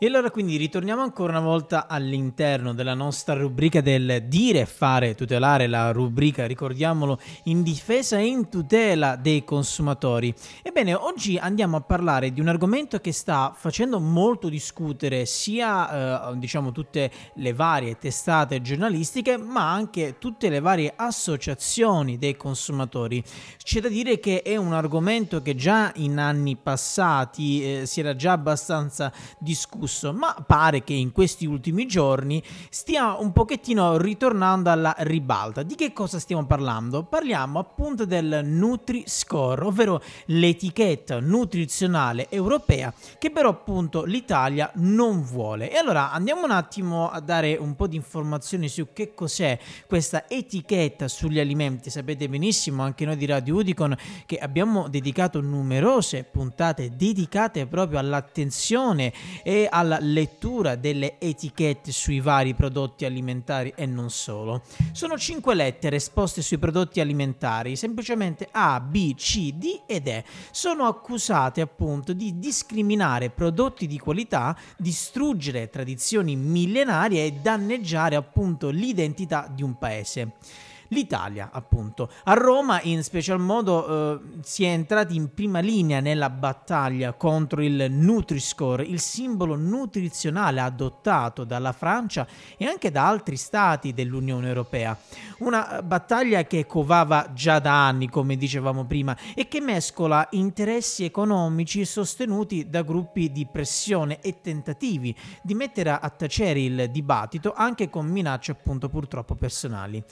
E allora quindi ritorniamo ancora una volta all'interno della nostra rubrica del dire fare tutelare, la rubrica, ricordiamolo, in difesa e in tutela dei consumatori. Ebbene, oggi andiamo a parlare di un argomento che sta facendo molto discutere sia eh, diciamo tutte le varie testate giornalistiche, ma anche tutte le varie associazioni dei consumatori. C'è da dire che è un argomento che già in anni passati eh, si era già abbastanza discusso discusso, ma pare che in questi ultimi giorni stia un pochettino ritornando alla ribalta. Di che cosa stiamo parlando? Parliamo appunto del Nutri-Score, ovvero l'etichetta nutrizionale europea che però appunto l'Italia non vuole. E allora andiamo un attimo a dare un po' di informazioni su che cos'è questa etichetta sugli alimenti. Sapete benissimo anche noi di Radio Udicon che abbiamo dedicato numerose puntate dedicate proprio all'attenzione e alla lettura delle etichette sui vari prodotti alimentari e non solo. Sono cinque lettere esposte sui prodotti alimentari, semplicemente A, B, C, D ed E. Sono accusate appunto di discriminare prodotti di qualità, distruggere tradizioni millenarie e danneggiare appunto l'identità di un paese l'Italia, appunto. A Roma, in special modo, eh, si è entrati in prima linea nella battaglia contro il Nutri-Score, il simbolo nutrizionale adottato dalla Francia e anche da altri stati dell'Unione Europea. Una battaglia che covava già da anni, come dicevamo prima, e che mescola interessi economici sostenuti da gruppi di pressione e tentativi di mettere a tacere il dibattito anche con minacce appunto purtroppo personali.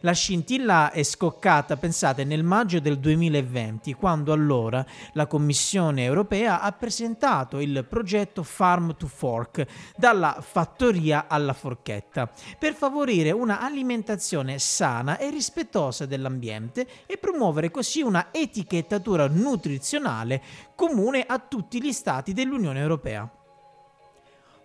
La scintilla è scoccata, pensate, nel maggio del 2020, quando allora la Commissione europea ha presentato il progetto Farm to Fork, dalla fattoria alla forchetta, per favorire una alimentazione sana e rispettosa dell'ambiente e promuovere così una etichettatura nutrizionale comune a tutti gli stati dell'Unione Europea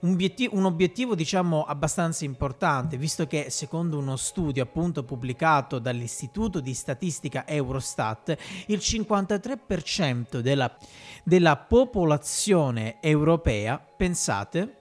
un obiettivo, un obiettivo, diciamo abbastanza importante, visto che secondo uno studio appunto pubblicato dall'Istituto di Statistica Eurostat, il 53% della, della popolazione europea, pensate,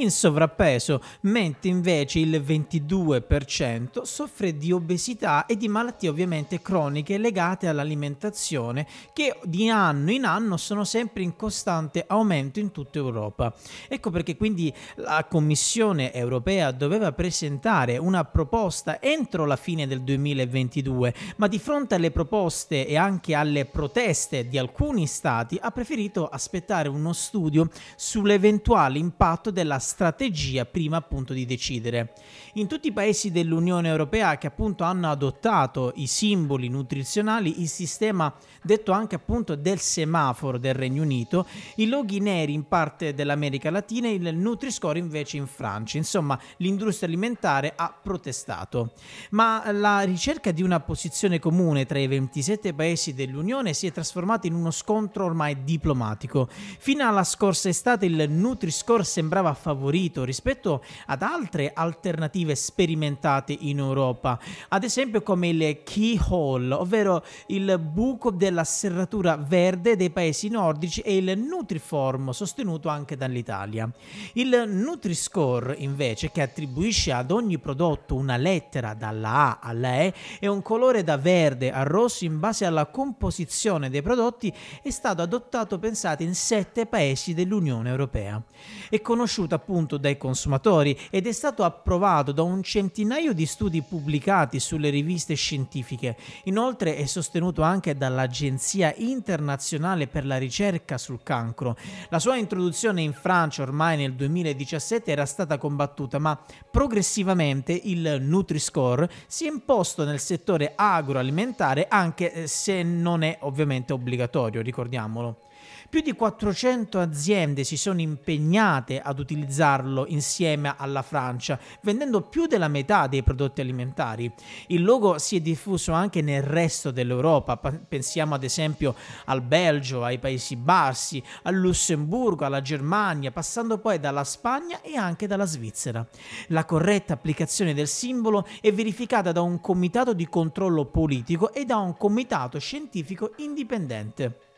in sovrappeso, mentre invece il 22% soffre di obesità e di malattie ovviamente croniche legate all'alimentazione che di anno in anno sono sempre in costante aumento in tutta Europa. Ecco perché quindi la Commissione europea doveva presentare una proposta entro la fine del 2022, ma di fronte alle proposte e anche alle proteste di alcuni stati ha preferito aspettare uno studio sull'eventuale impatto della strategia prima appunto di decidere. In tutti i paesi dell'Unione Europea che appunto hanno adottato i simboli nutrizionali, il sistema detto anche appunto del semaforo del Regno Unito, i loghi neri in parte dell'America Latina e il Nutri-Score invece in Francia. Insomma, l'industria alimentare ha protestato. Ma la ricerca di una posizione comune tra i 27 paesi dell'Unione si è trasformata in uno scontro ormai diplomatico. Fino alla scorsa estate il Nutri-Score sembrava favorito rispetto ad altre alternative sperimentate in Europa, ad esempio come il keyhole, ovvero il buco della serratura verde dei paesi nordici e il Nutriform sostenuto anche dall'Italia. Il Nutri-Score invece che attribuisce ad ogni prodotto una lettera dalla A alla E e un colore da verde a rosso in base alla composizione dei prodotti è stato adottato pensate in sette paesi dell'Unione Europea. È conosciuto appunto dai consumatori ed è stato approvato da un centinaio di studi pubblicati sulle riviste scientifiche. Inoltre è sostenuto anche dall'Agenzia internazionale per la ricerca sul cancro. La sua introduzione in Francia ormai nel 2017 era stata combattuta, ma progressivamente il Nutri-Score si è imposto nel settore agroalimentare anche se non è ovviamente obbligatorio, ricordiamolo. Più di 400 aziende si sono impegnate ad utilizzarlo insieme alla Francia, vendendo più della metà dei prodotti alimentari. Il logo si è diffuso anche nel resto dell'Europa, pensiamo ad esempio al Belgio, ai Paesi Bassi, al Lussemburgo, alla Germania, passando poi dalla Spagna e anche dalla Svizzera. La corretta applicazione del simbolo è verificata da un comitato di controllo politico e da un comitato scientifico indipendente.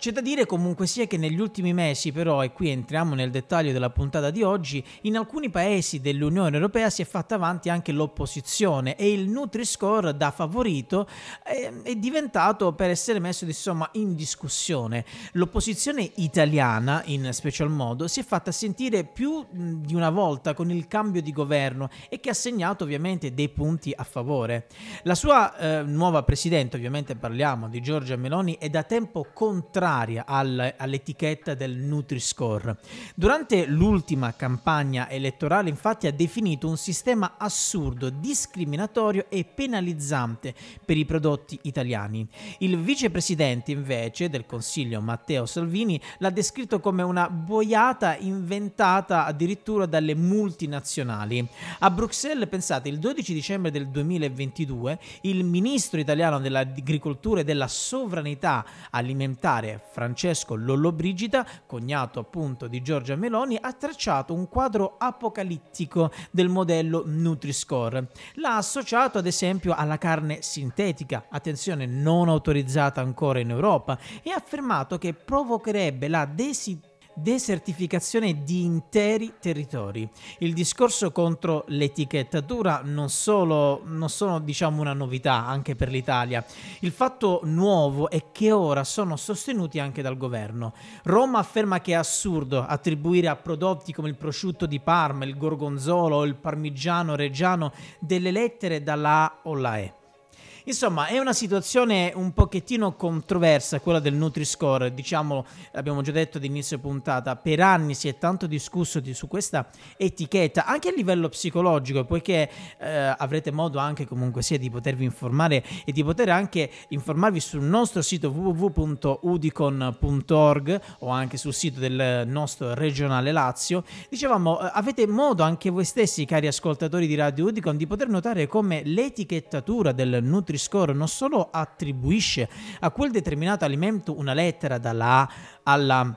C'è da dire comunque sia che negli ultimi mesi però, e qui entriamo nel dettaglio della puntata di oggi, in alcuni paesi dell'Unione Europea si è fatta avanti anche l'opposizione e il Nutri-Score da favorito è, è diventato per essere messo insomma in discussione. L'opposizione italiana in special modo si è fatta sentire più di una volta con il cambio di governo e che ha segnato ovviamente dei punti a favore. La sua eh, nuova presidente, ovviamente parliamo di Giorgia Meloni, è da tempo contraria contraria al, all'etichetta del Nutri-Score. Durante l'ultima campagna elettorale infatti ha definito un sistema assurdo, discriminatorio e penalizzante per i prodotti italiani. Il vicepresidente invece del Consiglio Matteo Salvini l'ha descritto come una boiata inventata addirittura dalle multinazionali. A Bruxelles, pensate, il 12 dicembre del 2022 il ministro italiano dell'agricoltura e della sovranità alimentare Francesco Lollobrigida, cognato appunto di Giorgia Meloni, ha tracciato un quadro apocalittico del modello Nutri-Score. L'ha associato ad esempio alla carne sintetica, attenzione non autorizzata ancora in Europa, e ha affermato che provocherebbe la desiderio desertificazione di interi territori. Il discorso contro l'etichettatura non, solo, non sono diciamo una novità anche per l'Italia. Il fatto nuovo è che ora sono sostenuti anche dal governo. Roma afferma che è assurdo attribuire a prodotti come il prosciutto di Parma, il gorgonzolo o il parmigiano reggiano delle lettere dalla A o la E. Insomma, è una situazione un pochettino controversa quella del Nutri-Score, diciamo, l'abbiamo già detto all'inizio puntata, per anni si è tanto discusso di, su questa etichetta, anche a livello psicologico, poiché eh, avrete modo anche comunque sia di potervi informare e di poter anche informarvi sul nostro sito www.udicon.org o anche sul sito del nostro regionale Lazio. Dicevamo, eh, avete modo anche voi stessi, cari ascoltatori di Radio Udicon, di poter notare come l'etichettatura del Nutri-Score Nutri-Score non solo attribuisce a quel determinato alimento una lettera dalla A alla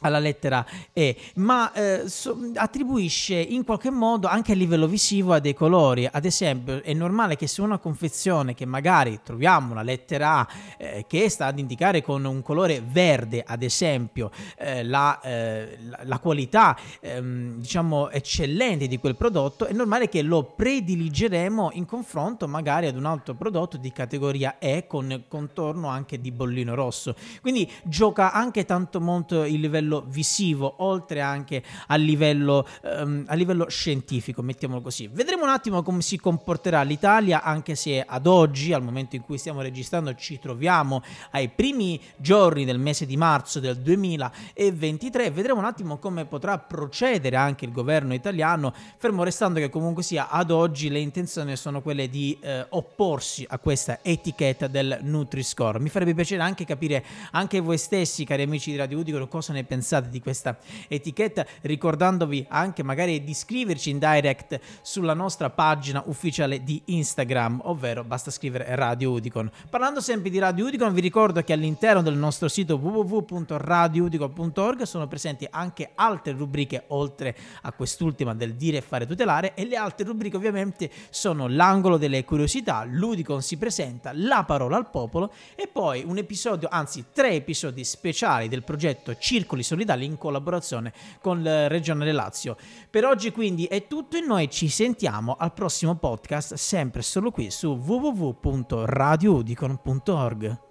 alla lettera E, ma eh, so, attribuisce in qualche modo anche a livello visivo a dei colori. Ad esempio, è normale che se una confezione che magari troviamo una lettera A eh, che sta ad indicare con un colore verde, ad esempio, eh, la, eh, la, la, qualità ehm, diciamo eccellente di quel prodotto, è normale che lo prediligeremo in confronto magari ad un altro prodotto di categoria E con contorno anche di bollino rosso. Quindi gioca anche tanto molto il livello livello visivo, oltre anche a livello, um, a livello scientifico, mettiamolo così. Vedremo un attimo come si comporterà l'Italia, anche se ad oggi, al momento in cui stiamo registrando, ci troviamo ai primi giorni del mese di marzo del 2023. Vedremo un attimo come potrà procedere anche il governo italiano, fermo restando che comunque sia ad oggi le intenzioni sono quelle di eh, opporsi a questa etichetta del Nutri-Score. Mi farebbe piacere anche capire anche voi stessi, cari amici di Radio Udicolo, cosa ne pensate pensate di questa etichetta, ricordandovi anche magari di iscriverci in direct sulla nostra pagina ufficiale di Instagram, ovvero basta scrivere Radio Udicon. Parlando sempre di Radio Udicon, vi ricordo che all'interno del nostro sito www.radioudicon.org sono presenti anche altre rubriche oltre a quest'ultima del dire e fare tutelare e le altre rubriche ovviamente sono l'angolo delle curiosità, l'Udicon si presenta, la parola al popolo e poi un episodio, anzi tre episodi speciali del progetto Circoli solidali in collaborazione con la Regione Lazio. Per oggi quindi è tutto e noi ci sentiamo al prossimo podcast sempre solo qui su www.radioudicon.org.